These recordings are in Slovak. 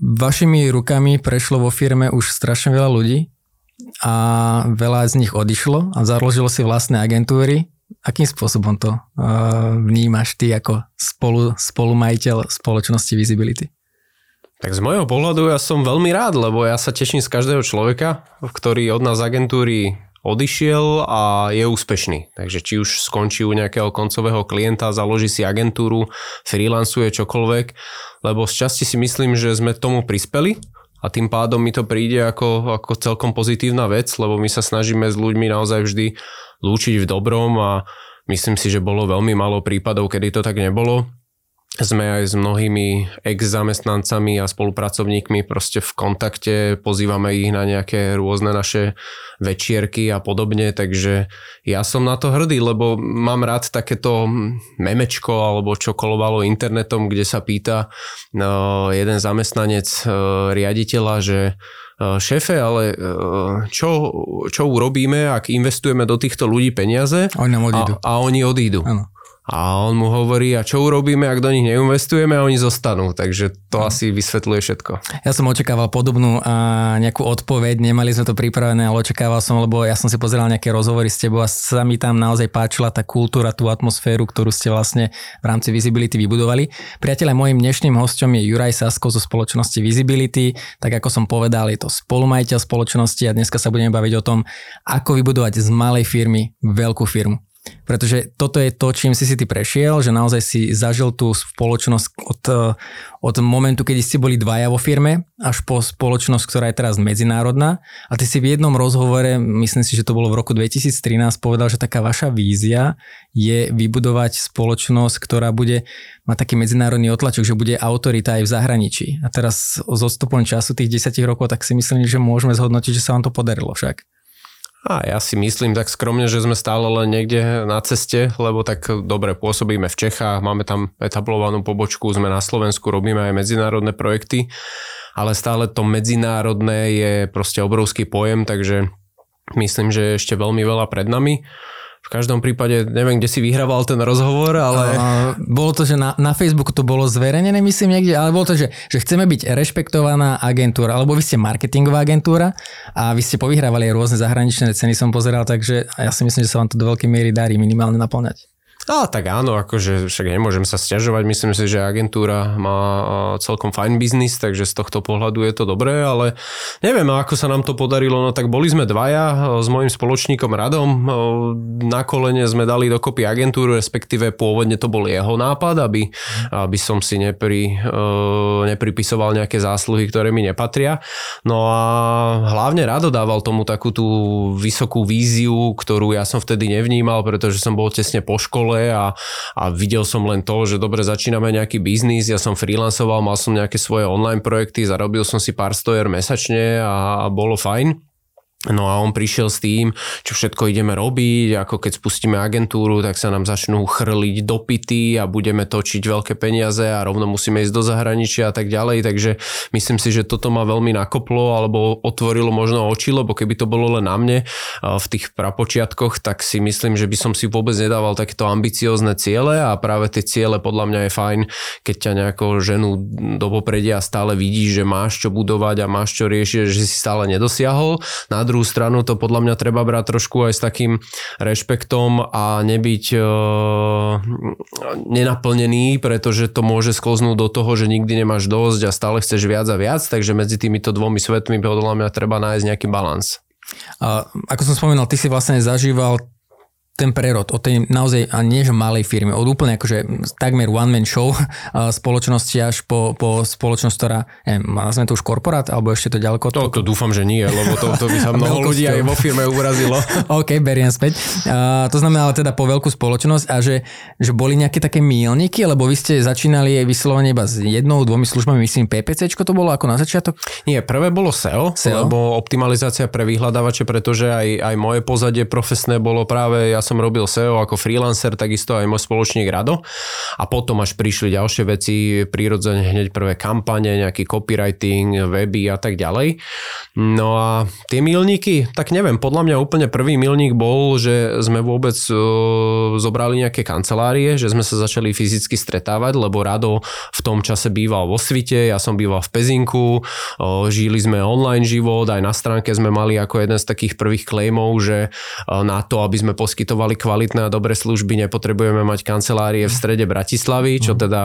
vašimi rukami prešlo vo firme už strašne veľa ľudí a veľa z nich odišlo a založilo si vlastné agentúry. Akým spôsobom to uh, vnímaš ty ako spolu, spolumajiteľ spoločnosti Visibility? Tak z môjho pohľadu ja som veľmi rád, lebo ja sa teším z každého človeka, ktorý od nás agentúry odišiel a je úspešný. Takže či už skončí u nejakého koncového klienta, založí si agentúru, freelancuje čokoľvek, lebo z časti si myslím, že sme tomu prispeli a tým pádom mi to príde ako, ako celkom pozitívna vec, lebo my sa snažíme s ľuďmi naozaj vždy lúčiť v dobrom a myslím si, že bolo veľmi málo prípadov, kedy to tak nebolo sme aj s mnohými ex-zamestnancami a spolupracovníkmi proste v kontakte, pozývame ich na nejaké rôzne naše večierky a podobne, takže ja som na to hrdý, lebo mám rád takéto memečko alebo čo kolovalo internetom, kde sa pýta no, jeden zamestnanec e, riaditeľa, že e, šéfe, ale e, čo, čo urobíme, ak investujeme do týchto ľudí peniaze oni a, a oni odídu. Ano. A on mu hovorí, a čo urobíme, ak do nich neinvestujeme a oni zostanú. Takže to mm. asi vysvetľuje všetko. Ja som očakával podobnú a nejakú odpoveď, nemali sme to pripravené, ale očakával som, lebo ja som si pozeral nejaké rozhovory s tebou a sa mi tam naozaj páčila tá kultúra, tú atmosféru, ktorú ste vlastne v rámci Visibility vybudovali. Priateľe, môjim dnešným hostom je Juraj Sasko zo spoločnosti Visibility. Tak ako som povedal, je to spolumajiteľ spoločnosti a dneska sa budeme baviť o tom, ako vybudovať z malej firmy veľkú firmu. Pretože toto je to, čím si si ty prešiel, že naozaj si zažil tú spoločnosť od, od momentu, kedy ste boli dvaja vo firme, až po spoločnosť, ktorá je teraz medzinárodná. A ty si v jednom rozhovore, myslím si, že to bolo v roku 2013, povedal, že taká vaša vízia je vybudovať spoločnosť, ktorá bude mať taký medzinárodný otlačok, že bude autorita aj v zahraničí. A teraz s odstupom času tých 10 rokov, tak si myslím, že môžeme zhodnotiť, že sa vám to podarilo však. A ja si myslím tak skromne, že sme stále len niekde na ceste, lebo tak dobre pôsobíme v Čechách, máme tam etablovanú pobočku, sme na Slovensku, robíme aj medzinárodné projekty, ale stále to medzinárodné je proste obrovský pojem, takže myslím, že je ešte veľmi veľa pred nami. V každom prípade, neviem, kde si vyhrával ten rozhovor, ale... Uh, bolo to, že na, na Facebooku to bolo zverejnené, myslím niekde, ale bolo to, že, že chceme byť rešpektovaná agentúra, alebo vy ste marketingová agentúra a vy ste povyhrávali aj rôzne zahraničné ceny, som pozeral, takže ja si myslím, že sa vám to do veľkej miery darí minimálne naplňať. No tak áno, akože však nemôžem sa stiažovať, myslím si, že agentúra má celkom fajn biznis, takže z tohto pohľadu je to dobré, ale neviem, ako sa nám to podarilo, no tak boli sme dvaja s mojim spoločníkom Radom, na kolene sme dali dokopy agentúru, respektíve pôvodne to bol jeho nápad, aby, aby som si nepri, nepripisoval nejaké zásluhy, ktoré mi nepatria. No a hlavne Rado dával tomu takú tú vysokú víziu, ktorú ja som vtedy nevnímal, pretože som bol tesne po škole škole a, a videl som len to, že dobre začíname nejaký biznis, ja som freelancoval, mal som nejaké svoje online projekty, zarobil som si pár stojer mesačne a, a bolo fajn. No a on prišiel s tým, čo všetko ideme robiť, ako keď spustíme agentúru, tak sa nám začnú chrliť dopity a budeme točiť veľké peniaze a rovno musíme ísť do zahraničia a tak ďalej, takže myslím si, že toto ma veľmi nakoplo alebo otvorilo možno oči, lebo keby to bolo len na mne v tých prapočiatkoch, tak si myslím, že by som si vôbec nedával takéto ambiciózne ciele a práve tie ciele podľa mňa je fajn, keď ťa nejakou ženu do popredia stále vidí, že máš čo budovať a máš čo riešiť, že si stále nedosiahol. Na druhú stranu to podľa mňa treba brať trošku aj s takým rešpektom a nebyť e, nenaplnený, pretože to môže sklznúť do toho, že nikdy nemáš dosť a stále chceš viac a viac, takže medzi týmito dvomi svetmi podľa mňa treba nájsť nejaký balans. A ako som spomínal, ty si vlastne zažíval ten prerod od tej naozaj, a nie že malej firmy, od úplne akože takmer one-man show spoločnosti až po, po spoločnosť, ktorá, neviem, sme to už korporát, alebo ešte to ďaleko? To, to dúfam, že nie, lebo to, to by sa mnoho ľudí aj vo firme urazilo. OK, beriem späť. Uh, to znamená ale teda po veľkú spoločnosť a že, že boli nejaké také mílniky, lebo vy ste začínali aj vyslovene iba s jednou, dvomi službami, myslím PPC to bolo ako na začiatok? Nie, prvé bolo SEO, SEO? lebo optimalizácia pre vyhľadávače, pretože aj, aj moje pozadie profesné bolo práve, ja som robil SEO ako freelancer, takisto aj môj spoločník Rado. A potom až prišli ďalšie veci, prirodzene hneď prvé kampane, nejaký copywriting, weby a tak ďalej. No a tie milníky, tak neviem, podľa mňa úplne prvý milník bol, že sme vôbec uh, zobrali nejaké kancelárie, že sme sa začali fyzicky stretávať, lebo Rado v tom čase býval vo Svite, ja som býval v Pezinku, uh, žili sme online život, aj na stránke sme mali ako jeden z takých prvých claimov, že uh, na to, aby sme poskytovali kvalitné a dobré služby, nepotrebujeme mať kancelárie v strede Bratislavy, čo mhm. teda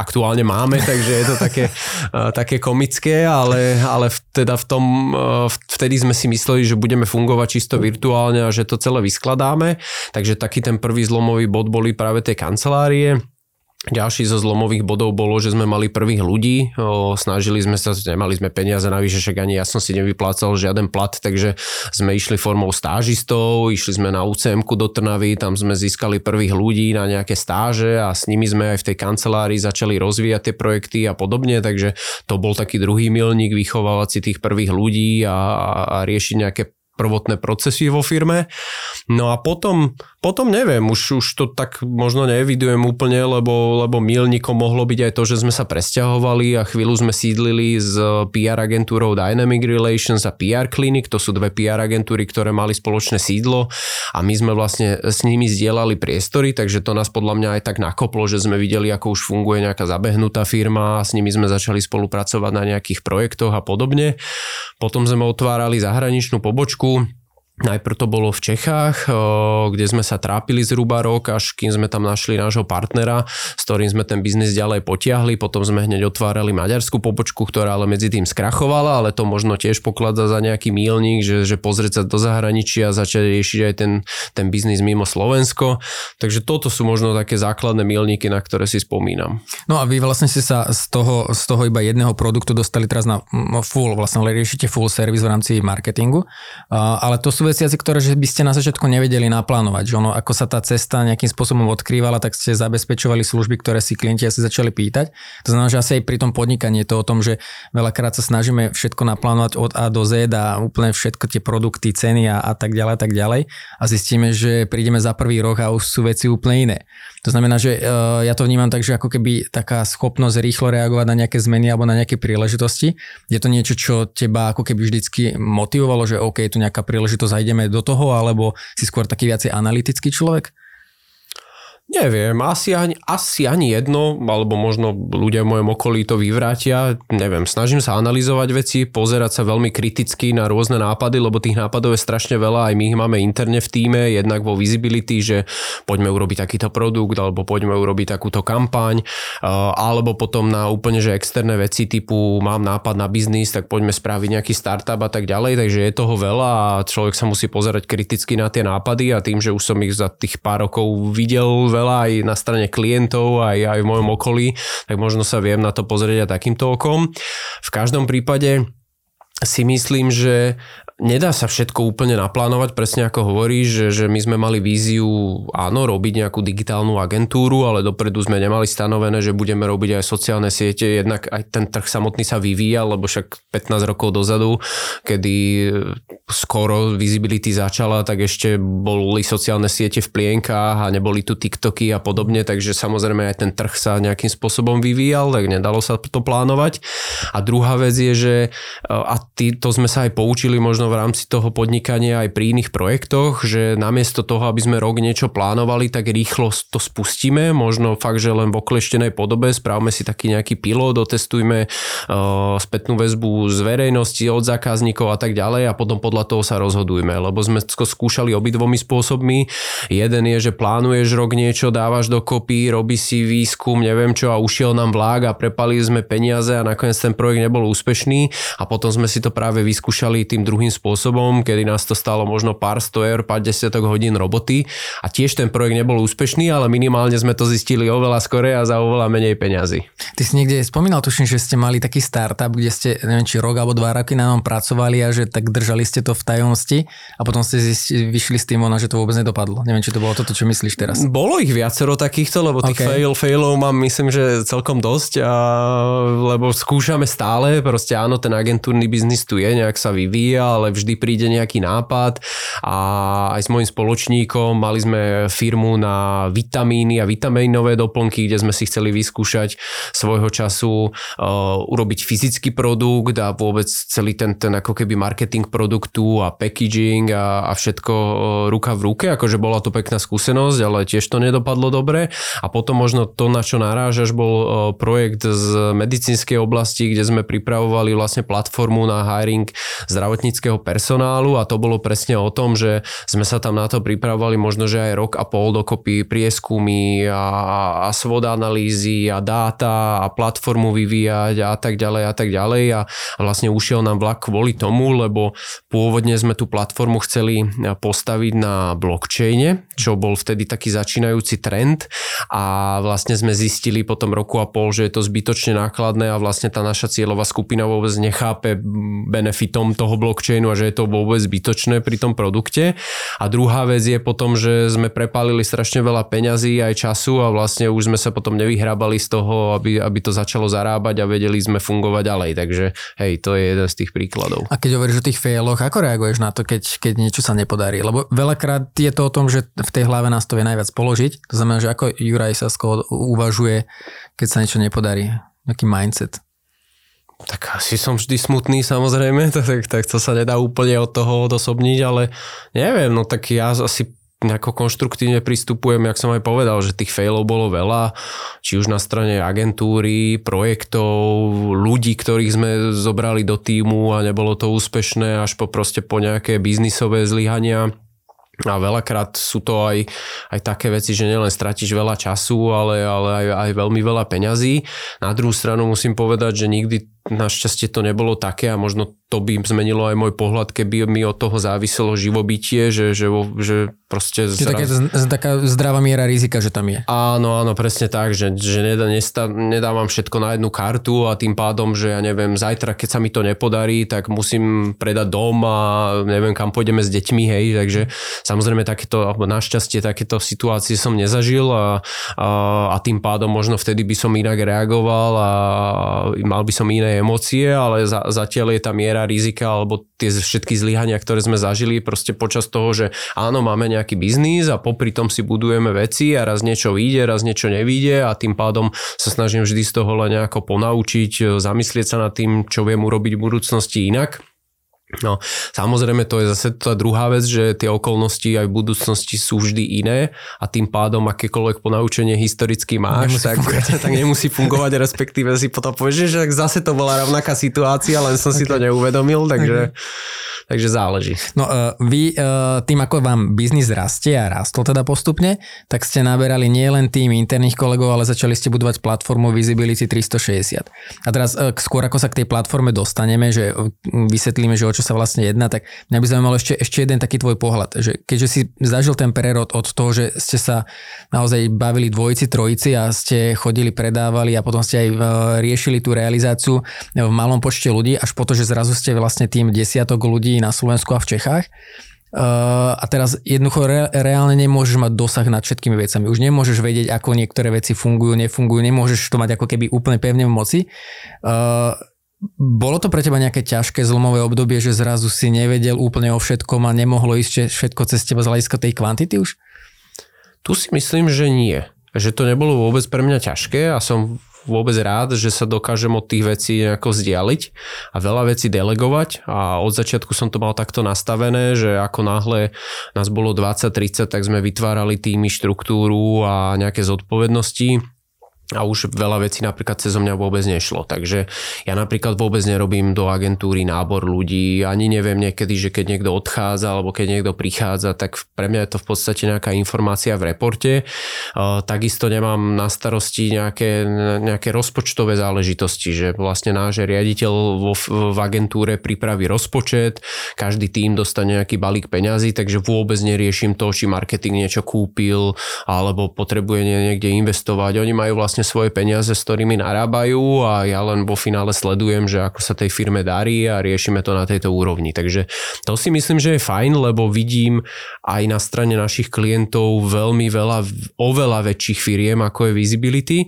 aktuálne máme, takže je to také, také komické, ale, ale teda v tom, vtedy sme si mysleli, že budeme fungovať čisto virtuálne a že to celé vyskladáme. Takže taký ten prvý zlomový bod boli práve tie kancelárie. Ďalší zo zlomových bodov bolo, že sme mali prvých ľudí, o, snažili sme sa, nemali sme peniaze navyše, však ani ja som si nevyplácal žiaden plat, takže sme išli formou stážistov, išli sme na UCM do Trnavy, tam sme získali prvých ľudí na nejaké stáže a s nimi sme aj v tej kancelárii začali rozvíjať tie projekty a podobne, takže to bol taký druhý milník vychovávať si tých prvých ľudí a, a riešiť nejaké prvotné procesy vo firme. No a potom, potom neviem, už, už to tak možno nevidujem úplne, lebo, lebo milníkom mohlo byť aj to, že sme sa presťahovali a chvíľu sme sídlili s PR agentúrou Dynamic Relations a PR Clinic, to sú dve PR agentúry, ktoré mali spoločné sídlo a my sme vlastne s nimi zdieľali priestory, takže to nás podľa mňa aj tak nakoplo, že sme videli, ako už funguje nejaká zabehnutá firma a s nimi sme začali spolupracovať na nejakých projektoch a podobne. Potom sme otvárali zahraničnú pobočku, Najprv to bolo v Čechách, kde sme sa trápili zhruba rok, až kým sme tam našli nášho partnera, s ktorým sme ten biznis ďalej potiahli. Potom sme hneď otvárali maďarskú pobočku, ktorá ale medzi tým skrachovala, ale to možno tiež pokladá za nejaký mílnik, že, že pozrieť sa do zahraničia a začať riešiť aj ten, ten biznis mimo Slovensko. Takže toto sú možno také základné mílniky, na ktoré si spomínam. No a vy vlastne ste sa z toho, z toho iba jedného produktu dostali teraz na full, vlastne riešite full service v rámci marketingu, ale to sú sú veci, ktoré že by ste na začiatku nevedeli naplánovať. Že ono, ako sa tá cesta nejakým spôsobom odkrývala, tak ste zabezpečovali služby, ktoré si klienti asi začali pýtať. To znamená, že asi aj pri tom podnikaní je to o tom, že veľakrát sa snažíme všetko naplánovať od A do Z a úplne všetko tie produkty, ceny a, a tak ďalej, tak ďalej. A zistíme, že prídeme za prvý rok a už sú veci úplne iné. To znamená, že uh, ja to vnímam tak, že ako keby taká schopnosť rýchlo reagovať na nejaké zmeny alebo na nejaké príležitosti. Je to niečo, čo teba ako keby vždycky motivovalo, že OK, tu nejaká príležitosť zajdeme do toho, alebo si skôr taký viacej analytický človek? Neviem, asi ani, asi ani jedno, alebo možno ľudia v mojom okolí to vyvrátia. Neviem, snažím sa analyzovať veci, pozerať sa veľmi kriticky na rôzne nápady, lebo tých nápadov je strašne veľa, aj my ich máme interne v týme, jednak vo visibility, že poďme urobiť takýto produkt, alebo poďme urobiť takúto kampaň, alebo potom na úplne že externé veci typu mám nápad na biznis, tak poďme spraviť nejaký startup a tak ďalej, takže je toho veľa a človek sa musí pozerať kriticky na tie nápady a tým, že už som ich za tých pár rokov videl veľa aj na strane klientov, aj, aj v mojom okolí, tak možno sa viem na to pozrieť aj takýmto okom. V každom prípade si myslím, že nedá sa všetko úplne naplánovať, presne ako hovoríš, že, že my sme mali víziu, áno, robiť nejakú digitálnu agentúru, ale dopredu sme nemali stanovené, že budeme robiť aj sociálne siete, jednak aj ten trh samotný sa vyvíja, lebo však 15 rokov dozadu, kedy skoro visibility začala, tak ešte boli sociálne siete v plienkách a neboli tu TikToky a podobne, takže samozrejme aj ten trh sa nejakým spôsobom vyvíjal, tak nedalo sa to plánovať. A druhá vec je, že a ty, to sme sa aj poučili možno v rámci toho podnikania aj pri iných projektoch, že namiesto toho, aby sme rok niečo plánovali, tak rýchlo to spustíme, možno fakt, že len v okleštenej podobe, správme si taký nejaký pilot, otestujme uh, spätnú väzbu z verejnosti, od zákazníkov a tak ďalej a potom podľa toho sa rozhodujme, lebo sme skúšali obidvomi spôsobmi. Jeden je, že plánuješ rok niečo, dávaš dokopy, robí si výskum, neviem čo a ušiel nám vlák a prepali sme peniaze a nakoniec ten projekt nebol úspešný. A potom sme si to práve vyskúšali tým druhým spôsobom, kedy nás to stalo možno pár sto eur, pár desiatok hodín roboty a tiež ten projekt nebol úspešný, ale minimálne sme to zistili oveľa skore a za oveľa menej peňazí. Ty si niekde spomínal, tuším, že ste mali taký startup, kde ste, neviem, či rok alebo dva roky na ňom pracovali a že tak držali ste to v tajomnosti a potom ste zistili, vyšli s tým, ona, že to vôbec nedopadlo. Neviem, či to bolo toto, čo myslíš teraz. Bolo ich viacero takýchto, lebo tých okay. fail, failov mám myslím, že celkom dosť, a, lebo skúšame stále, proste áno, ten agentúrny biznis tu je, nejak sa vyvíja, ale vždy príde nejaký nápad. A aj s môjim spoločníkom mali sme firmu na vitamíny a vitamínové doplnky, kde sme si chceli vyskúšať svojho času uh, urobiť fyzický produkt a vôbec celý ten, ten ako keby marketing produktu a packaging a, a všetko uh, ruka v ruke, akože bola to pekná skúsenosť, ale tiež to nedopadlo dobre. A potom možno to, na čo narážaš, bol uh, projekt z medicínskej oblasti, kde sme pripravovali vlastne platformu na hiring zdravotníckého personálu a to bolo presne o tom, že sme sa tam na to pripravovali možno, že aj rok a pol dokopy prieskumy a, a svod analýzy a dáta a platformu vyvíjať a tak ďalej a tak ďalej. A, a vlastne ušiel nám vlak kvôli tomu, lebo pôvodne sme tú platformu chceli postaviť na blockchaine, čo bol vtedy taký začínajúci trend. A vlastne sme zistili po tom roku a pol, že je to zbytočne nákladné a vlastne tá naša cieľová skupina vôbec nechápe benefitom toho blockchainu a že je to vôbec zbytočné pri tom produkte. A druhá vec je potom, že sme prepálili strašne veľa peňazí aj času a vlastne už sme sa potom nevyhrábali z toho, aby, aby to začalo zarábať a vedeli sme fungovať ďalej. Takže hej, to je jeden z tých príkladov. A keď hovoríš o tých failoch, ako reaguješ na to, keď, keď niečo sa nepodarí? Lebo veľakrát je to o tom, že v tej hlave nás to vie najviac položiť. To znamená, že ako Juraj Sasko uvažuje, keď sa niečo nepodarí. Aký mindset? Tak asi som vždy smutný samozrejme, tak, tak to sa nedá úplne od toho odosobniť, ale neviem, no tak ja asi nejako konštruktívne pristupujem, jak som aj povedal, že tých failov bolo veľa, či už na strane agentúry, projektov, ľudí, ktorých sme zobrali do týmu a nebolo to úspešné, až po proste po nejaké biznisové zlyhania. A veľakrát sú to aj, aj také veci, že nielen stratíš veľa času, ale, ale aj, aj veľmi veľa peňazí. Na druhú stranu musím povedať, že nikdy našťastie to nebolo také a možno to by zmenilo aj môj pohľad, keby mi od toho záviselo živobytie, že, že, že proste... Zraz... taká, taká zdravá miera rizika, že tam je. Áno, áno, presne tak, že, že nedá, nestá, nedávam všetko na jednu kartu a tým pádom, že ja neviem, zajtra, keď sa mi to nepodarí, tak musím predať dom a neviem, kam pôjdeme s deťmi, hej, takže samozrejme takéto, alebo našťastie takéto situácie som nezažil a, a, a tým pádom možno vtedy by som inak reagoval a mal by som iné emócie, ale za, zatiaľ je tá miera rizika alebo tie všetky zlyhania, ktoré sme zažili proste počas toho, že áno, máme nejaký biznis a popri tom si budujeme veci a raz niečo vyjde, raz niečo nevyjde a tým pádom sa snažím vždy z toho len nejako ponaučiť, zamyslieť sa nad tým, čo viem urobiť v budúcnosti inak No, samozrejme to je zase tá druhá vec, že tie okolnosti aj v budúcnosti sú vždy iné a tým pádom akékoľvek ponaučenie historicky máš, nemusí tak, tak nemusí fungovať, respektíve si potom povieš, že zase to bola rovnaká situácia, len som okay. si to neuvedomil, takže... Okay takže záleží. No uh, vy uh, tým, ako vám biznis rastie a rastol teda postupne, tak ste naberali nielen tým interných kolegov, ale začali ste budovať platformu Visibility 360. A teraz uh, skôr ako sa k tej platforme dostaneme, že vysvetlíme, že o čo sa vlastne jedná, tak mňa by zaujímalo ešte, ešte jeden taký tvoj pohľad, že keďže si zažil ten prerod od toho, že ste sa naozaj bavili dvojici, trojici a ste chodili, predávali a potom ste aj riešili tú realizáciu v malom počte ľudí, až po to, že zrazu ste vlastne tým desiatok ľudí na Slovensku a v Čechách. Uh, a teraz jednoducho re, reálne nemôžeš mať dosah nad všetkými vecami. Už nemôžeš vedieť, ako niektoré veci fungujú, nefungujú, nemôžeš to mať ako keby úplne pevne v moci. Bolo to pre teba nejaké ťažké zlomové obdobie, že zrazu si nevedel úplne o všetkom a nemohlo ísť všetko cez teba z hľadiska tej kvantity už? Tu si myslím, že nie. Že to nebolo vôbec pre mňa ťažké a som vôbec rád, že sa dokážem od tých vecí nejako vzdialiť a veľa vecí delegovať a od začiatku som to mal takto nastavené, že ako náhle nás bolo 20-30, tak sme vytvárali týmy, štruktúru a nejaké zodpovednosti a už veľa vecí napríklad cez mňa vôbec nešlo. Takže ja napríklad vôbec nerobím do agentúry nábor ľudí, ani neviem niekedy, že keď niekto odchádza alebo keď niekto prichádza, tak pre mňa je to v podstate nejaká informácia v reporte. Takisto nemám na starosti nejaké, nejaké rozpočtové záležitosti, že vlastne náš riaditeľ vo, v agentúre pripraví rozpočet, každý tým dostane nejaký balík peňazí, takže vôbec neriešim to, či marketing niečo kúpil alebo potrebuje niekde investovať. Oni majú vlastne presne svoje peniaze, s ktorými narábajú a ja len vo finále sledujem, že ako sa tej firme darí a riešime to na tejto úrovni. Takže to si myslím, že je fajn, lebo vidím aj na strane našich klientov veľmi veľa, oveľa väčších firiem, ako je Visibility,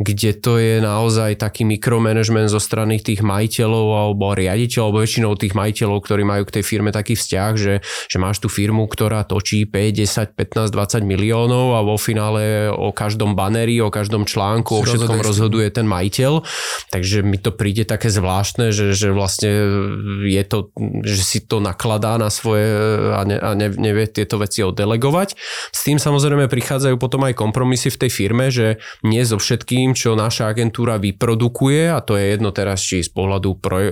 kde to je naozaj taký mikromanagement zo strany tých majiteľov alebo riaditeľov, alebo väčšinou tých majiteľov, ktorí majú k tej firme taký vzťah, že, že máš tú firmu, ktorá točí 5, 10, 15, 20 miliónov a vo finále o každom baneri, o každom článku, o všetkom rozhoduje ten majiteľ. Takže mi to príde také zvláštne, že, že vlastne je to, že si to nakladá na svoje a, ne, a ne, nevie tieto veci oddelegovať. S tým samozrejme prichádzajú potom aj kompromisy v tej firme, že nie so všetkým, čo naša agentúra vyprodukuje, a to je jedno teraz, či z pohľadu pro, e,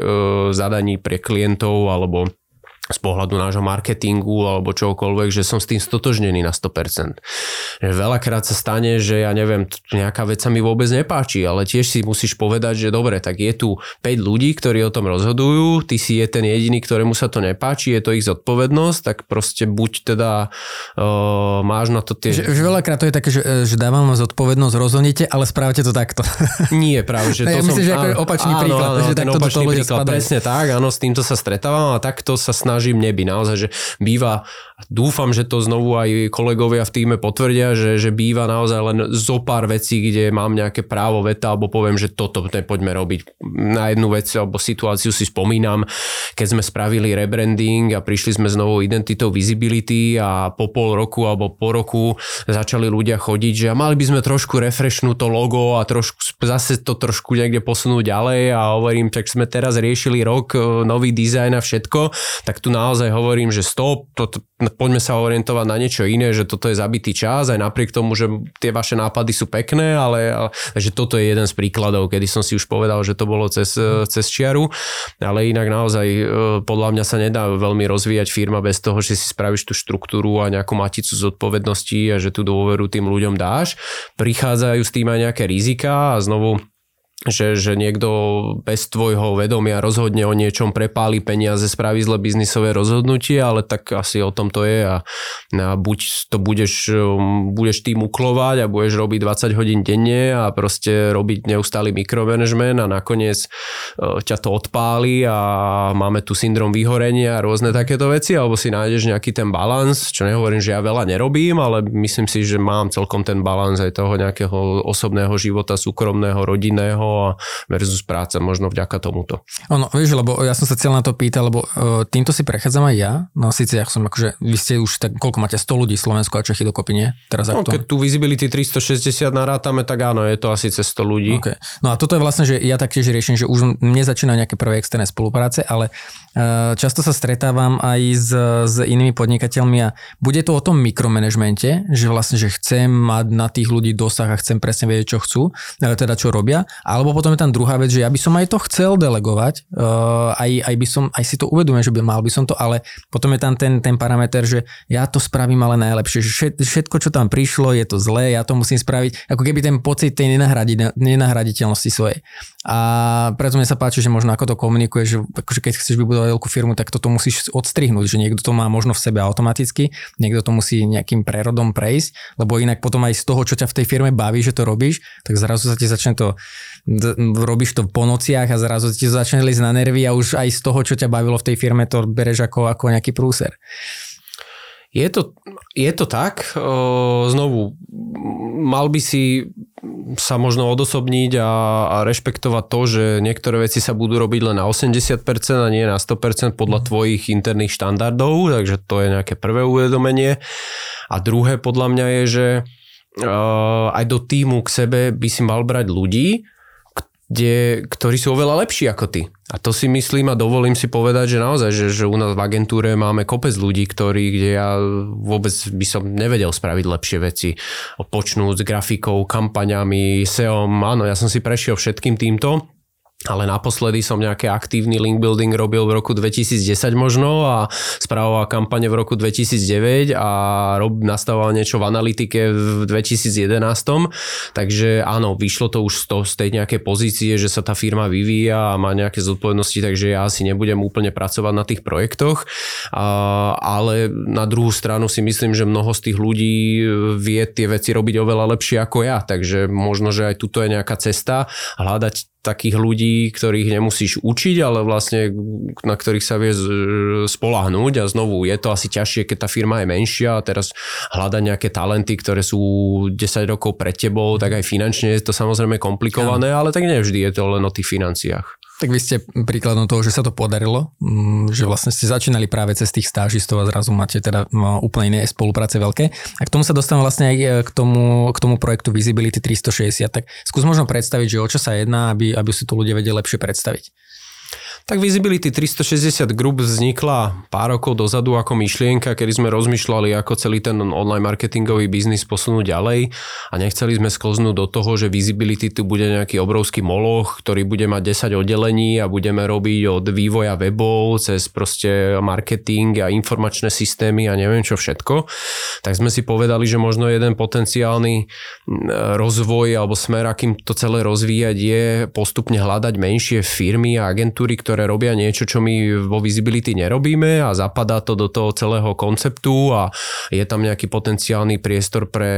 zadaní pre klientov alebo z pohľadu nášho marketingu alebo čokoľvek, že som s tým stotožnený na 100%. Veľakrát sa stane, že ja neviem, nejaká vec sa mi vôbec nepáči, ale tiež si musíš povedať, že dobre, tak je tu 5 ľudí, ktorí o tom rozhodujú, ty si je ten jediný, ktorému sa to nepáči, je to ich zodpovednosť, tak proste buď teda uh, máš na to tie... Že, že veľakrát to je také, že, že dávam vám zodpovednosť, rozhodnite, ale správate to takto. Nie, práve, že to ja som... myslím, že ako opačný áno, príklad, áno, že takto opačný to príklad, presne tak, áno, s týmto sa stretávam a takto sa snažím snažím nebyť. Naozaj, že býva, dúfam, že to znovu aj kolegovia v týme potvrdia, že, že býva naozaj len zo pár vecí, kde mám nejaké právo veta alebo poviem, že toto poďme robiť. Na jednu vec alebo situáciu si spomínam, keď sme spravili rebranding a prišli sme s novou identitou Visibility a po pol roku alebo po roku začali ľudia chodiť, že mali by sme trošku refreshnúť to logo a trošku, zase to trošku niekde posunúť ďalej a hovorím, tak sme teraz riešili rok, e, nový dizajn a všetko, tak tu naozaj hovorím, že stop, to, to, poďme sa orientovať na niečo iné, že toto je zabitý čas, aj napriek tomu, že tie vaše nápady sú pekné, ale, ale že toto je jeden z príkladov, kedy som si už povedal, že to bolo cez, cez čiaru, ale inak naozaj e, podľa mňa sa nedá veľmi rozvíjať firma bez toho, že si spravíš tú štruktúru a nejakú maticu zodpovedností a že tú dôveru tým ľuďom dáš. Prichádzajú s tým aj nejaké rizika a znovu že, že niekto bez tvojho vedomia rozhodne o niečom, prepáli peniaze, spraví zle biznisové rozhodnutie, ale tak asi o tom to je a, a buď to budeš, um, budeš tým uklovať a budeš robiť 20 hodín denne a proste robiť neustály mikromanagement a nakoniec uh, ťa to odpáli a máme tu syndrom vyhorenia a rôzne takéto veci, alebo si nájdeš nejaký ten balans, čo nehovorím, že ja veľa nerobím, ale myslím si, že mám celkom ten balans aj toho nejakého osobného života, súkromného, rodinného a versus práca možno vďaka tomuto. Ono, vieš, lebo ja som sa cel na to pýtal, lebo uh, týmto si prechádzam aj ja, no síce ja som akože, vy ste už tak, koľko máte, 100 ľudí Slovensku a Čechy dokopy, nie? Teraz no, keď tu Visibility 360 narátame, tak áno, je to asi cez 100 ľudí. Okay. No a toto je vlastne, že ja taktiež riešim, že už mne začínajú nejaké prvé externé spolupráce, ale uh, často sa stretávam aj s, s inými podnikateľmi a bude to o tom mikromanagemente, že vlastne, že chcem mať na tých ľudí dosah a chcem presne vedieť, čo chcú, teda čo robia, ale alebo potom je tam druhá vec, že ja by som aj to chcel delegovať, uh, aj, aj by som, aj si to uvedomujem, že by mal by som to, ale potom je tam ten, ten parameter, že ja to spravím ale najlepšie, že všetko, čo tam prišlo, je to zlé, ja to musím spraviť, ako keby ten pocit tej nenahraditeľnosti svojej. A preto mi sa páči, že možno ako to komunikuje, že akože keď chceš vybudovať veľkú firmu, tak toto musíš odstrihnúť, že niekto to má možno v sebe automaticky, niekto to musí nejakým prerodom prejsť, lebo inak potom aj z toho, čo ťa v tej firme baví, že to robíš, tak zrazu sa ti začne to robíš to po nociach a zrazu ti začne ísť na nervy a už aj z toho, čo ťa bavilo v tej firme, to bereš ako, ako nejaký prúser. Je to, je to tak. Znovu, mal by si sa možno odosobniť a, a rešpektovať to, že niektoré veci sa budú robiť len na 80% a nie na 100% podľa mhm. tvojich interných štandardov, takže to je nejaké prvé uvedomenie. A druhé podľa mňa je, že aj do týmu k sebe by si mal brať ľudí, kde, ktorí sú oveľa lepší ako ty. A to si myslím a dovolím si povedať, že naozaj, že, že u nás v agentúre máme kopec ľudí, ktorí, kde ja vôbec by som nevedel spraviť lepšie veci. Počnúť s grafikou, kampaňami, SEO, áno, ja som si prešiel všetkým týmto ale naposledy som nejaký aktívny link building robil v roku 2010 možno a spravoval kampane v roku 2009 a rob, nastavoval niečo v analytike v 2011. Takže áno, vyšlo to už z, to, z tej nejakej pozície, že sa tá firma vyvíja a má nejaké zodpovednosti, takže ja asi nebudem úplne pracovať na tých projektoch. A, ale na druhú stranu si myslím, že mnoho z tých ľudí vie tie veci robiť oveľa lepšie ako ja, takže možno, že aj tuto je nejaká cesta hľadať takých ľudí, ktorých nemusíš učiť, ale vlastne na ktorých sa vie spolahnúť a znovu je to asi ťažšie, keď tá firma je menšia a teraz hľadať nejaké talenty, ktoré sú 10 rokov pred tebou, tak aj finančne je to samozrejme komplikované, ja. ale tak nevždy je to len o tých financiách. Tak vy ste príkladom toho, že sa to podarilo, mm, že vlastne ste začínali práve cez tých stážistov a zrazu máte teda no, úplne iné spolupráce veľké. A k tomu sa dostávam vlastne aj e, k tomu, k tomu projektu Visibility 360. Tak skús možno predstaviť, že o čo sa jedná, aby, aby si to ľudia vedeli lepšie predstaviť. Tak Visibility 360 Group vznikla pár rokov dozadu ako myšlienka, kedy sme rozmýšľali, ako celý ten online marketingový biznis posunúť ďalej a nechceli sme sklznúť do toho, že Visibility tu bude nejaký obrovský moloch, ktorý bude mať 10 oddelení a budeme robiť od vývoja webov cez proste marketing a informačné systémy a neviem čo všetko. Tak sme si povedali, že možno jeden potenciálny rozvoj alebo smer, akým to celé rozvíjať je postupne hľadať menšie firmy a agentúry, ktoré robia niečo, čo my vo Visibility nerobíme a zapadá to do toho celého konceptu a je tam nejaký potenciálny priestor pre,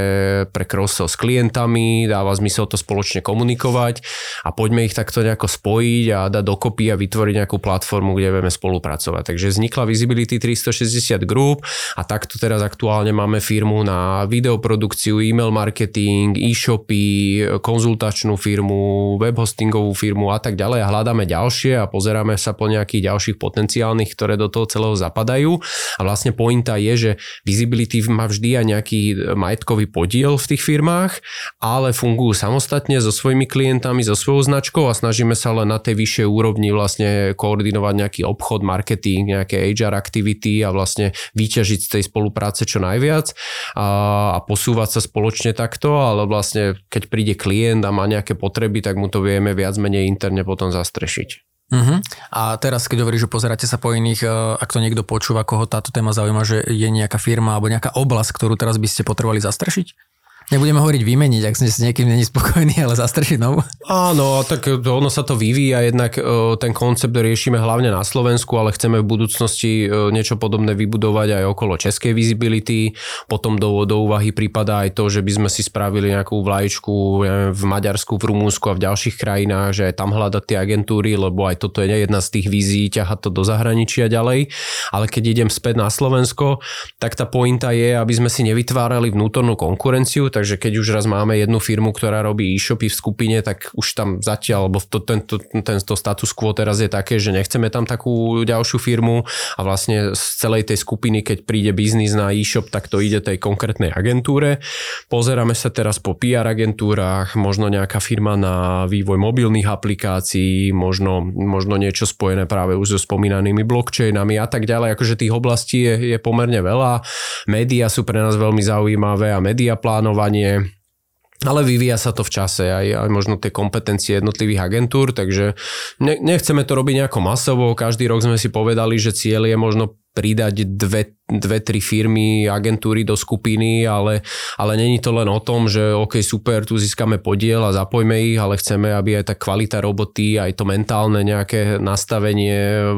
pre cross s klientami, dáva zmysel to spoločne komunikovať a poďme ich takto nejako spojiť a dať dokopy a vytvoriť nejakú platformu, kde vieme spolupracovať. Takže vznikla Visibility 360 Group a takto teraz aktuálne máme firmu na videoprodukciu, e-mail marketing, e-shopy, konzultačnú firmu, web hostingovú firmu a tak ďalej a hľadáme ďalšie a pozeráme pozeráme sa po nejakých ďalších potenciálnych, ktoré do toho celého zapadajú. A vlastne pointa je, že visibility má vždy aj nejaký majetkový podiel v tých firmách, ale fungujú samostatne so svojimi klientami, so svojou značkou a snažíme sa len na tej vyššej úrovni vlastne koordinovať nejaký obchod, marketing, nejaké HR activity a vlastne vyťažiť z tej spolupráce čo najviac a, a posúvať sa spoločne takto, ale vlastne keď príde klient a má nejaké potreby, tak mu to vieme viac menej interne potom zastrešiť. Uh-huh. A teraz, keď hovoríš, že pozeráte sa po iných, e, ak to niekto počúva, koho táto téma zaujíma, že je nejaká firma alebo nejaká oblasť, ktorú teraz by ste potrebovali zastrešiť? Nebudeme hovoriť vymeniť, ak ste s niekým není spokojný, ale zastršiť novú. Áno, tak ono sa to vyvíja, jednak e, ten koncept riešime hlavne na Slovensku, ale chceme v budúcnosti e, niečo podobné vybudovať aj okolo českej visibility. Potom do, do úvahy prípada aj to, že by sme si spravili nejakú vlajčku v Maďarsku, v Rumúnsku a v ďalších krajinách, že aj tam hľadať tie agentúry, lebo aj toto je jedna z tých vízií, ťahať to do zahraničia ďalej. Ale keď idem späť na Slovensko, tak tá pointa je, aby sme si nevytvárali vnútornú konkurenciu, tak takže keď už raz máme jednu firmu, ktorá robí e-shopy v skupine, tak už tam zatiaľ, lebo to, tento, tento status quo teraz je také, že nechceme tam takú ďalšiu firmu a vlastne z celej tej skupiny, keď príde biznis na e-shop, tak to ide tej konkrétnej agentúre. Pozeráme sa teraz po PR agentúrach, možno nejaká firma na vývoj mobilných aplikácií, možno, možno niečo spojené práve už so spomínanými blockchainami a tak ďalej. Akože tých oblastí je, je pomerne veľa. Média sú pre nás veľmi zaujímavé a média plánovanie vzdelávanie, ale vyvíja sa to v čase aj, aj možno tie kompetencie jednotlivých agentúr, takže ne, nechceme to robiť nejako masovo. Každý rok sme si povedali, že cieľ je možno pridať dve, dve, tri firmy, agentúry do skupiny, ale, ale není to len o tom, že OK, super, tu získame podiel a zapojme ich, ale chceme, aby aj tá kvalita roboty, aj to mentálne nejaké nastavenie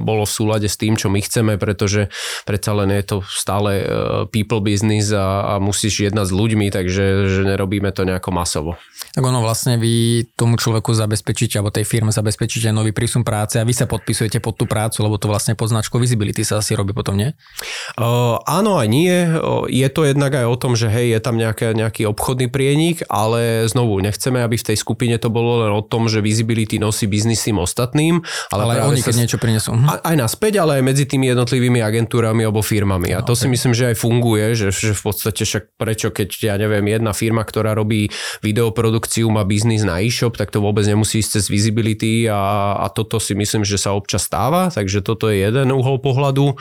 bolo v súlade s tým, čo my chceme, pretože predsa len je to stále e, people business a, a musíš jednať s ľuďmi, takže že nerobíme to nejako masovo. Tak ono vlastne vy tomu človeku zabezpečíte, alebo tej firme zabezpečíte nový prísun práce a vy sa podpisujete pod tú prácu, lebo to vlastne pod značkou visibility sa asi robí potom, nie? Uh, áno aj nie. Je to jednak aj o tom, že hej, je tam nejaké, nejaký obchodný prienik, ale znovu nechceme, aby v tej skupine to bolo len o tom, že visibility nosí biznis tým ostatným. Ale, ale oni, keď sa, niečo prinesú. Uh-huh. Aj naspäť, ale aj medzi tými jednotlivými agentúrami alebo firmami. A to okay. si myslím, že aj funguje, že, že v podstate však prečo, keď ja neviem, jedna firma, ktorá robí videoprodukciu produkciu, má biznis na e-shop, tak to vôbec nemusí ísť cez visibility a, a toto si myslím, že sa občas stáva, takže toto je jeden uhol pohľadu. Dopredu.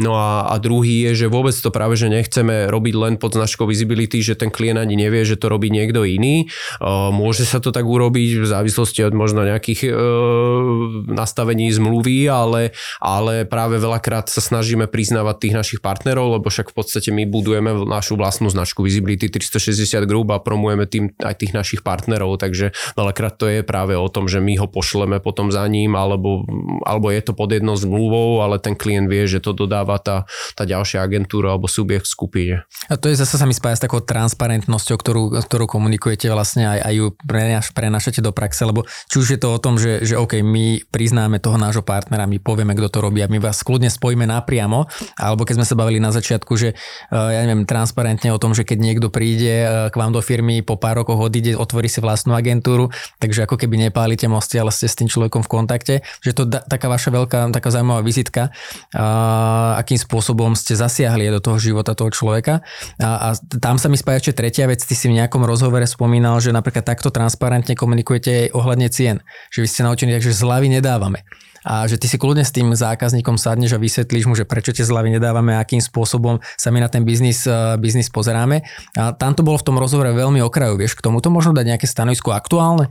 No a, a druhý je, že vôbec to práve, že nechceme robiť len pod značkou visibility, že ten klient ani nevie, že to robí niekto iný. Môže sa to tak urobiť v závislosti od možno nejakých e, nastavení zmluvy, ale, ale práve veľakrát sa snažíme priznávať tých našich partnerov, lebo však v podstate my budujeme našu vlastnú značku Visibility 360 Group a promujeme tým aj tých našich partnerov, takže veľakrát to je práve o tom, že my ho pošleme potom za ním, alebo, alebo je to pod jednou zmluvou, ale ten klient vie, že to dodáva tá, tá ďalšia agentúra alebo subjekt v skupine. A to je zase sa mi spája s takou transparentnosťou, ktorú, ktorú komunikujete vlastne aj, aj ju prenašate do praxe, lebo či už je to o tom, že, že OK, my priznáme toho nášho partnera, my povieme, kto to robí a my vás kľudne spojíme napriamo, alebo keď sme sa bavili na začiatku, že eh, ja neviem, transparentne o tom, že keď niekto príde eh, k vám do firmy, po pár rokoch odíde, otvorí si vlastnú agentúru, takže ako keby nepálite mosty, ale ste s tým človekom v kontakte, že to da, taká vaša veľká, taká zaujímavá vizitka, akým spôsobom ste zasiahli do toho života toho človeka. A, a tam sa mi spája ešte tretia vec, ty si v nejakom rozhovore spomínal, že napríklad takto transparentne komunikujete aj ohľadne cien, že vy ste naučení, že zľavy nedávame a že ty si kľudne s tým zákazníkom sadneš a vysvetlíš mu, že prečo tie zľavy nedávame, akým spôsobom sa my na ten biznis, eh, biznis pozeráme. A tam to bolo v tom rozhovore veľmi okraju, vieš, k tomuto možno dať nejaké stanovisko aktuálne?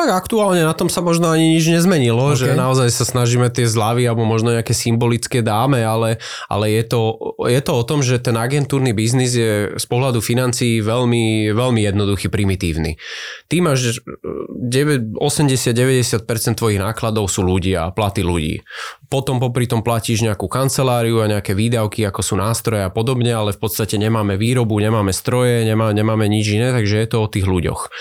Tak aktuálne na tom sa možno ani nič nezmenilo, okay. že naozaj sa snažíme tie zľavy alebo možno nejaké symbolické dáme, ale, ale je, to, je to o tom, že ten agentúrny biznis je z pohľadu financií veľmi, veľmi jednoduchý, primitívny. Ty máš 80-90% tvojich nákladov sú ľudia, platy ľudí. Potom popri tom platíš nejakú kanceláriu a nejaké výdavky, ako sú nástroje a podobne, ale v podstate nemáme výrobu, nemáme stroje, nemá, nemáme nič iné, takže je to o tých ľuďoch.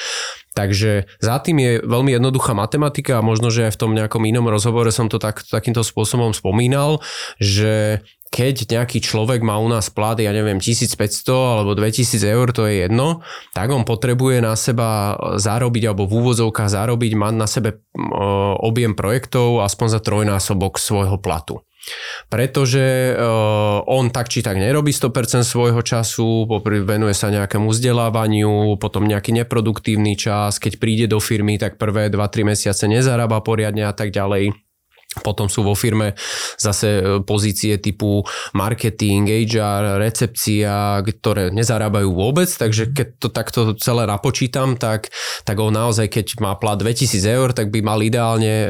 Takže za tým je veľmi jednoduchá matematika a možno, že aj v tom nejakom inom rozhovore som to tak, takýmto spôsobom spomínal, že keď nejaký človek má u nás plat, ja neviem, 1500 alebo 2000 eur, to je jedno, tak on potrebuje na seba zarobiť alebo v úvozovkách zarobiť, mať na sebe objem projektov aspoň za trojnásobok svojho platu. Pretože uh, on tak či tak nerobí 100% svojho času, venuje sa nejakému vzdelávaniu, potom nejaký neproduktívny čas, keď príde do firmy, tak prvé 2-3 mesiace nezarába poriadne a tak ďalej. Potom sú vo firme zase e, pozície typu marketing, HR, recepcia, ktoré nezarábajú vôbec, takže keď to takto celé napočítam, tak, tak on naozaj, keď má plat 2000 eur, tak by mal ideálne um,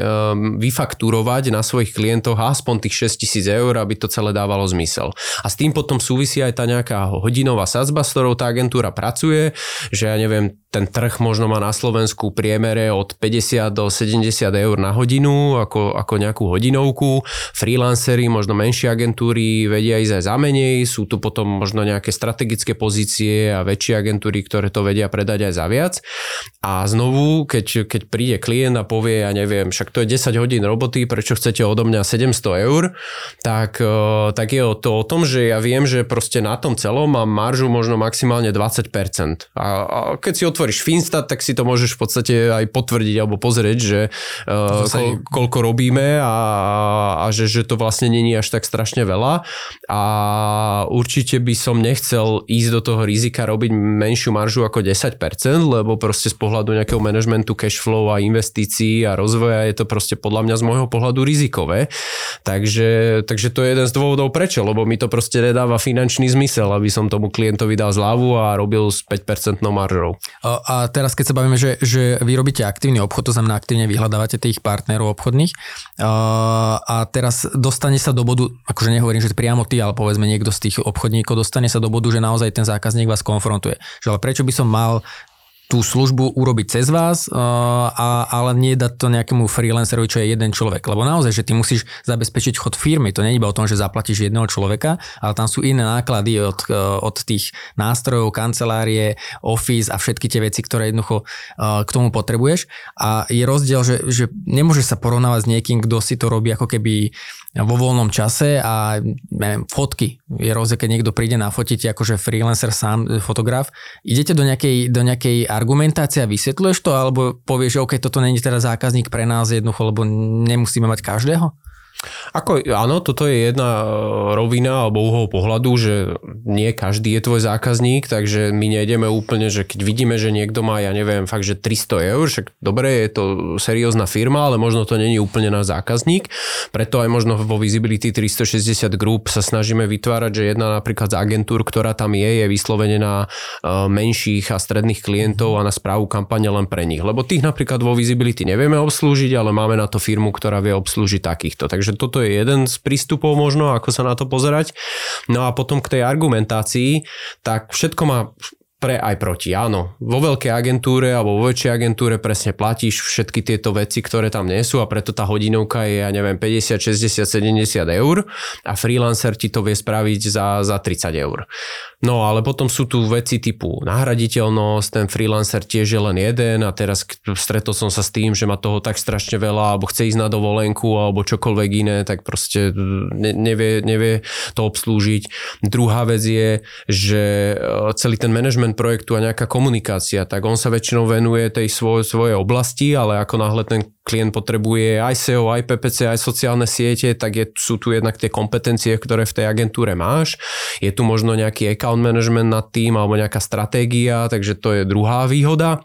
vyfaktúrovať na svojich klientoch aspoň tých 6000 eur, aby to celé dávalo zmysel. A s tým potom súvisí aj tá nejaká hodinová sadzba, s ktorou tá agentúra pracuje, že ja neviem, ten trh možno má na Slovensku priemere od 50 do 70 eur na hodinu, ako, ako nejakú hodinovku. Freelancery, možno menšie agentúry vedia ísť aj za menej, sú tu potom možno nejaké strategické pozície a väčšie agentúry, ktoré to vedia predať aj za viac. A znovu, keď, keď príde klient a povie, ja neviem, však to je 10 hodín roboty, prečo chcete odo mňa 700 eur, tak, e, tak je to o tom, že ja viem, že proste na tom celom mám maržu možno maximálne 20%. A, a keď si otvoríš Finstat, tak si to môžeš v podstate aj potvrdiť alebo pozrieť, že uh, ko, koľko robíme a, a že, že to vlastne není až tak strašne veľa. A určite by som nechcel ísť do toho rizika robiť menšiu maržu ako 10%, lebo proste z pohľadu nejakého manažmentu cash flow a investícií a rozvoja je to proste podľa mňa z môjho pohľadu rizikové. Takže, takže to je jeden z dôvodov prečo, lebo mi to proste nedáva finančný zmysel, aby som tomu klientovi dal zľavu a robil s 5% maržou. A teraz keď sa bavíme, že, že vy robíte aktívny obchod, to znamená aktívne vyhľadávate tých partnerov obchodných a teraz dostane sa do bodu, akože nehovorím, že priamo ty, ale povedzme niekto z tých obchodníkov dostane sa do bodu, že naozaj ten zákazník vás konfrontuje. Že ale prečo by som mal tú službu urobiť cez vás, a, ale nie dať to nejakému freelancerovi, čo je jeden človek. Lebo naozaj, že ty musíš zabezpečiť chod firmy. To nie je iba o tom, že zaplatíš jedného človeka, ale tam sú iné náklady od, od tých nástrojov, kancelárie, office a všetky tie veci, ktoré jednoducho k tomu potrebuješ. A je rozdiel, že, že nemôžeš sa porovnávať s niekým, kto si to robí ako keby vo voľnom čase a neviem, fotky. Je rozdiel, keď niekto príde na fotiť akože freelancer sám, fotograf. Idete do nejakej, do nejakej argumentácie a vysvetľuješ to, alebo povieš, že OK, toto není teda zákazník pre nás jednoducho, lebo nemusíme mať každého? Ako, áno, toto je jedna e, rovina alebo uhol pohľadu, že nie každý je tvoj zákazník, takže my nejdeme úplne, že keď vidíme, že niekto má, ja neviem, fakt, že 300 eur, však dobre, je to seriózna firma, ale možno to není úplne náš zákazník, preto aj možno vo Visibility 360 Group sa snažíme vytvárať, že jedna napríklad z agentúr, ktorá tam je, je vyslovene na e, menších a stredných klientov a na správu kampane len pre nich. Lebo tých napríklad vo Visibility nevieme obslúžiť, ale máme na to firmu, ktorá vie obslúžiť takýchto. Takže Takže toto je jeden z prístupov možno, ako sa na to pozerať. No a potom k tej argumentácii, tak všetko má pre aj proti. Áno, vo veľkej agentúre alebo vo väčšej agentúre presne platíš všetky tieto veci, ktoré tam nie sú a preto tá hodinovka je, ja neviem, 50, 60, 70 eur a freelancer ti to vie spraviť za, za 30 eur. No ale potom sú tu veci typu nahraditeľnosť, ten freelancer tiež je len jeden a teraz stretol som sa s tým, že má toho tak strašne veľa alebo chce ísť na dovolenku alebo čokoľvek iné, tak proste ne, nevie, nevie to obslúžiť. Druhá vec je, že e, celý ten management projektu a nejaká komunikácia, tak on sa väčšinou venuje tej svoj, svojej oblasti, ale ako náhle ten klient potrebuje aj SEO, aj PPC, aj sociálne siete, tak je, sú tu jednak tie kompetencie, ktoré v tej agentúre máš. Je tu možno nejaký account management nad tým alebo nejaká stratégia, takže to je druhá výhoda.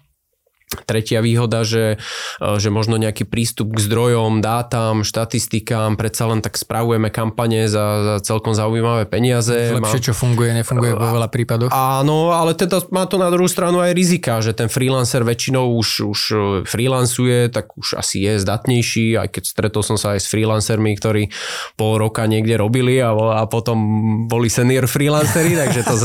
Tretia výhoda, že, e, že možno nejaký prístup k zdrojom, dátam, štatistikám, predsa len tak spravujeme kampane za, za celkom zaujímavé peniaze. Lepšie, čo funguje, nefunguje vo veľa prípadoch. Áno, ale teda má to na druhú stranu aj rizika, že ten freelancer väčšinou už, už e, freelancuje, tak už asi je zdatnejší, aj keď stretol som sa aj s freelancermi, ktorí pol roka niekde robili a, a potom boli senior freelancery, takže to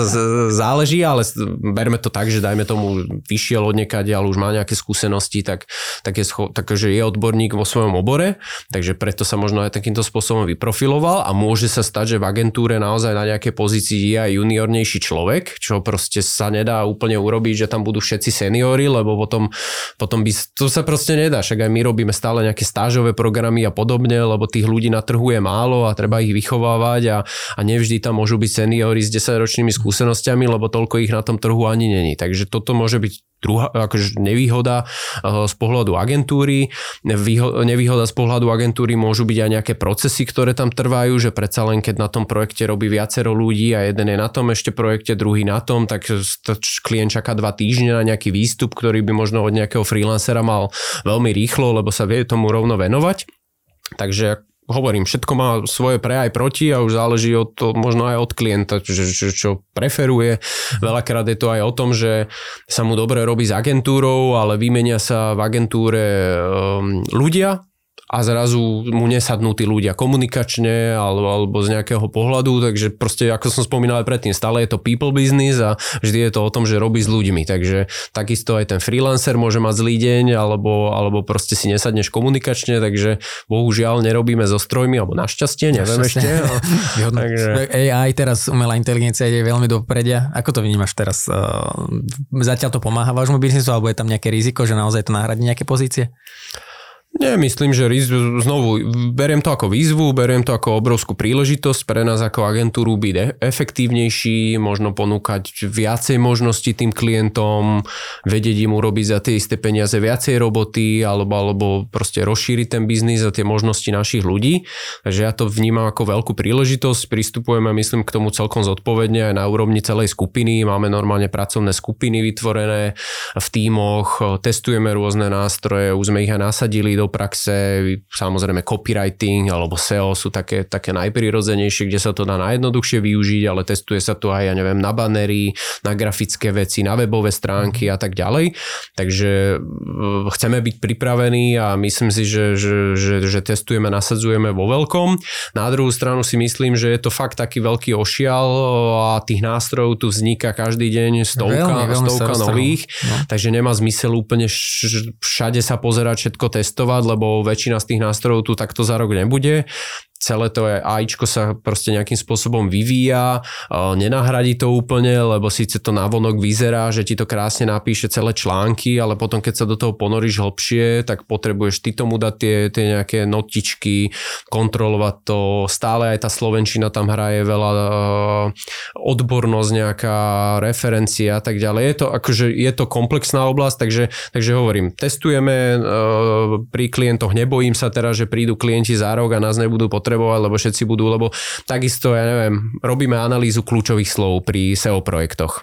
záleží, ale berme to tak, že dajme tomu vyšiel od niekade, ale už má nejaké skúsenosti, tak, tak, je, tak že je odborník vo svojom obore, takže preto sa možno aj takýmto spôsobom vyprofiloval a môže sa stať, že v agentúre naozaj na nejakej pozícii je aj juniornejší človek, čo proste sa nedá úplne urobiť, že tam budú všetci seniory, lebo potom, potom by, to sa proste nedá, však aj my robíme stále nejaké stážové programy a podobne, lebo tých ľudí na trhu je málo a treba ich vychovávať a, a nevždy tam môžu byť seniory s 10-ročnými skúsenosťami, lebo toľko ich na tom trhu ani není. Takže toto môže byť druhá, akože nevýhoda eh, z pohľadu agentúry. Nevýhoda z pohľadu agentúry môžu byť aj nejaké procesy, ktoré tam trvajú, že predsa len keď na tom projekte robí viacero ľudí a jeden je na tom ešte projekte, druhý na tom, tak klient čaká dva týždne na nejaký výstup, ktorý by možno od nejakého freelancera mal veľmi rýchlo, lebo sa vie tomu rovno venovať. Takže hovorím, všetko má svoje pre aj proti a už záleží od to, možno aj od klienta, že, že, čo preferuje. Veľakrát je to aj o tom, že sa mu dobre robí s agentúrou, ale vymenia sa v agentúre um, ľudia, a zrazu mu nesadnú tí ľudia komunikačne alebo, alebo z nejakého pohľadu, takže proste ako som spomínal aj predtým, stále je to people business a vždy je to o tom, že robí s ľuďmi, takže takisto aj ten freelancer môže mať zlý deň alebo, alebo proste si nesadneš komunikačne, takže bohužiaľ nerobíme so strojmi, alebo našťastie, neviem ešte. Ale, takže... AI teraz, umelá inteligencia ide veľmi do predia. Ako to vnímaš teraz? Zatiaľ to pomáha vášmu biznisu alebo je tam nejaké riziko, že naozaj to nahradí nejaké pozície? Nie, myslím, že znovu beriem to ako výzvu, beriem to ako obrovskú príležitosť pre nás ako agentúru byť e- efektívnejší, možno ponúkať viacej možností tým klientom, vedieť im urobiť za tie isté peniaze viacej roboty alebo, alebo proste rozšíriť ten biznis a tie možnosti našich ľudí. Takže ja to vnímam ako veľkú príležitosť, pristupujeme myslím k tomu celkom zodpovedne aj na úrovni celej skupiny, máme normálne pracovné skupiny vytvorené v tímoch, testujeme rôzne nástroje, už sme ich aj nasadili do praxe, samozrejme copywriting alebo SEO sú také, také najprirodzenejšie, kde sa to dá najjednoduchšie využiť, ale testuje sa to aj, ja neviem, na banery, na grafické veci, na webové stránky a tak ďalej. Takže e, chceme byť pripravení a myslím si, že, že, že, že testujeme, nasadzujeme vo veľkom. Na druhú stranu si myslím, že je to fakt taký veľký ošial a tých nástrojov tu vzniká každý deň stovka, veľmi, veľmi stovka nových, no. takže nemá zmysel úplne všade sa pozerať, všetko testovať, lebo väčšina z tých nástrojov tu takto za rok nebude. Celé to AIčko sa proste nejakým spôsobom vyvíja, nenahradí to úplne, lebo síce to navonok vyzerá, že ti to krásne napíše celé články, ale potom keď sa do toho ponoríš hlbšie, tak potrebuješ ty tomu dať tie, tie nejaké notičky, kontrolovať to, stále aj tá Slovenčina tam hraje veľa, odbornosť nejaká, referencia a tak ďalej. Je to, akože, je to komplexná oblasť, takže, takže hovorím, testujeme pri klientoch, nebojím sa teraz, že prídu klienti za rok a nás nebudú potrebovať potrebovať, lebo všetci budú, lebo takisto, ja neviem, robíme analýzu kľúčových slov pri SEO projektoch.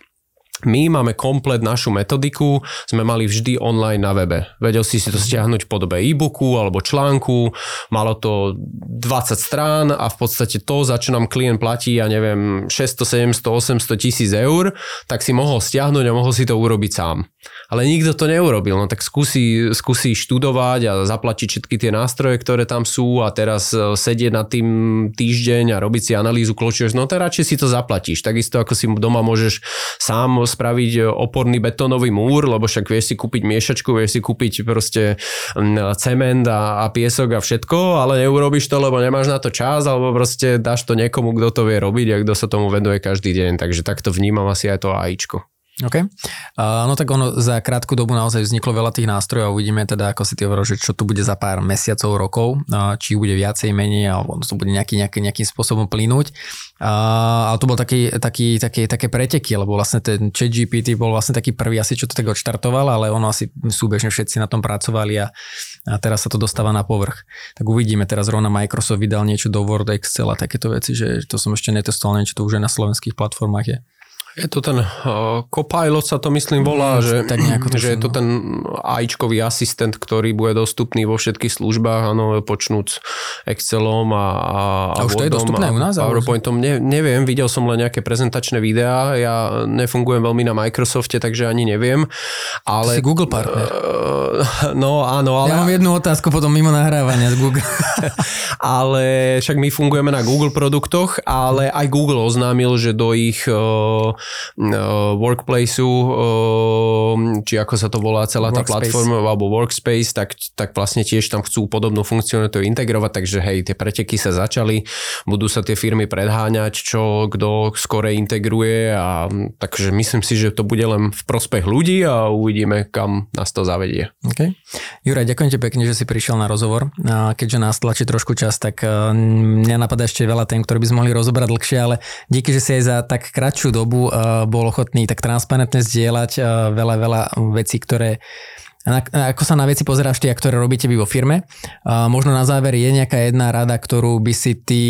My máme komplet našu metodiku, sme mali vždy online na webe. Vedel si si to stiahnuť v podobe e-booku alebo článku, malo to 20 strán a v podstate to, za čo nám klient platí, ja neviem, 600, 700, 800 tisíc eur, tak si mohol stiahnuť a mohol si to urobiť sám. Ale nikto to neurobil, no tak skúsi, skúsi študovať a zaplatiť všetky tie nástroje, ktoré tam sú a teraz e, sedieť na tým týždeň a robiť si analýzu kľúčov, no tak radšej si to zaplatíš. Takisto ako si doma môžeš sám spraviť e, oporný betónový múr, lebo však vieš si kúpiť miešačku, vieš si kúpiť proste cement a, a piesok a všetko, ale neurobiš to, lebo nemáš na to čas, alebo proste dáš to niekomu, kto to vie robiť a kto sa tomu venuje každý deň. Takže takto vnímam asi aj to AIčko. OK. Uh, no tak ono za krátku dobu naozaj vzniklo veľa tých nástrojov uvidíme teda, ako si ty hovoril, že čo tu bude za pár mesiacov, rokov, uh, či bude viacej, menej, alebo to bude nejaký, nejaký, nejakým spôsobom plynúť. Uh, ale to bol taký, taký, taký, také preteky, lebo vlastne ten chat GPT bol vlastne taký prvý asi, čo to tak odštartoval, ale ono asi súbežne všetci na tom pracovali a, a teraz sa to dostáva na povrch. Tak uvidíme, teraz rovna Microsoft vydal niečo do Word, Excel a takéto veci, že to som ešte netestoval, niečo to už aj na slovenských platformách je. Je to ten uh, Copilot sa to myslím volá, mm, že, tak to že je to ten AIčkový asistent, ktorý bude dostupný vo všetkých službách, áno, počnúc Excelom a, a, a už to je dostupné u nás? PowerPointom. Ne, neviem, videl som len nejaké prezentačné videá, ja nefungujem veľmi na Microsofte, takže ani neviem. Ale, si Google partner. Uh, no áno, ale... Ja mám jednu otázku potom mimo nahrávania z Google. ale však my fungujeme na Google produktoch, ale aj Google oznámil, že do ich uh, workplaceu, či ako sa to volá celá tá platforma, alebo workspace, tak, tak vlastne tiež tam chcú podobnú funkcionalitu integrovať, takže hej, tie preteky sa začali, budú sa tie firmy predháňať, čo kto skore integruje a takže myslím si, že to bude len v prospech ľudí a uvidíme, kam nás to zavedie. Okay. Juraj, ďakujem ti pekne, že si prišiel na rozhovor. Keďže nás tlačí trošku čas, tak mňa napadá ešte veľa tém, ktoré by sme mohli rozobrať dlhšie, ale díky, že si aj za tak kratšiu dobu bol ochotný tak transparentne zdieľať veľa, veľa vecí, ktoré ako sa na veci pozeráš ty a ktoré robíte vy vo firme. Možno na záver je nejaká jedna rada, ktorú by si ty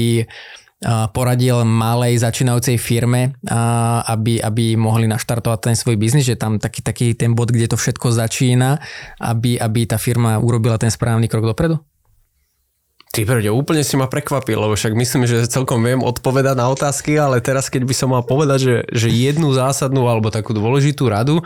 poradil malej začínajúcej firme, aby, aby mohli naštartovať ten svoj biznis, že tam taký, taký ten bod, kde to všetko začína, aby, aby tá firma urobila ten správny krok dopredu? Ty brďo, úplne si ma prekvapil, lebo však myslím, že celkom viem odpovedať na otázky, ale teraz keď by som mal povedať, že, že jednu zásadnú alebo takú dôležitú radu,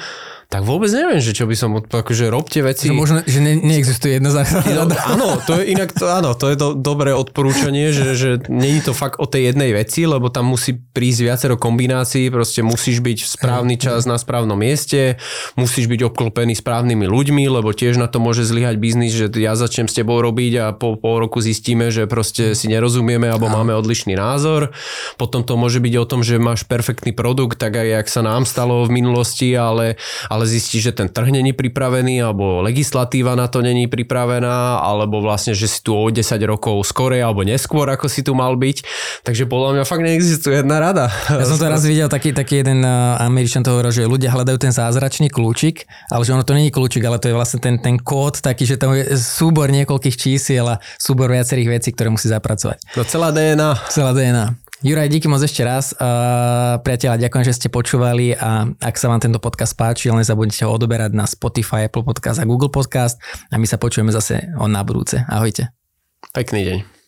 tak vôbec neviem, že čo by som odpovedal, akože robte veci. Že možno, že ne, neexistuje jedna záchrana. No, áno, to je inak, to, áno, to je to dobré odporúčanie, že, že není to fakt o tej jednej veci, lebo tam musí prísť viacero kombinácií, proste musíš byť v správny čas na správnom mieste, musíš byť obklopený správnymi ľuďmi, lebo tiež na to môže zlyhať biznis, že ja začnem s tebou robiť a po pol roku zistíme, že proste si nerozumieme alebo máme odlišný názor. Potom to môže byť o tom, že máš perfektný produkt, tak aj jak sa nám stalo v minulosti, ale, ale zistíš, že ten trh není pripravený, alebo legislatíva na to není pripravená, alebo vlastne, že si tu o 10 rokov skorej alebo neskôr, ako si tu mal byť. Takže podľa mňa fakt neexistuje jedna rada. Ja som to raz videl, taký, taký jeden Američan to hovoril, že ľudia hľadajú ten zázračný kľúčik, ale že ono to není kľúčik, ale to je vlastne ten, ten kód taký, že tam je súbor niekoľkých čísiel a súbor viacerých vecí, ktoré musí zapracovať. No celá DNA. Celá DNA. Juraj, díky moc ešte raz. Uh, priatelia, ďakujem, že ste počúvali a ak sa vám tento podcast páči, len nezabudnite ho odoberať na Spotify, Apple Podcast a Google Podcast a my sa počujeme zase on na budúce. Ahojte. Pekný deň.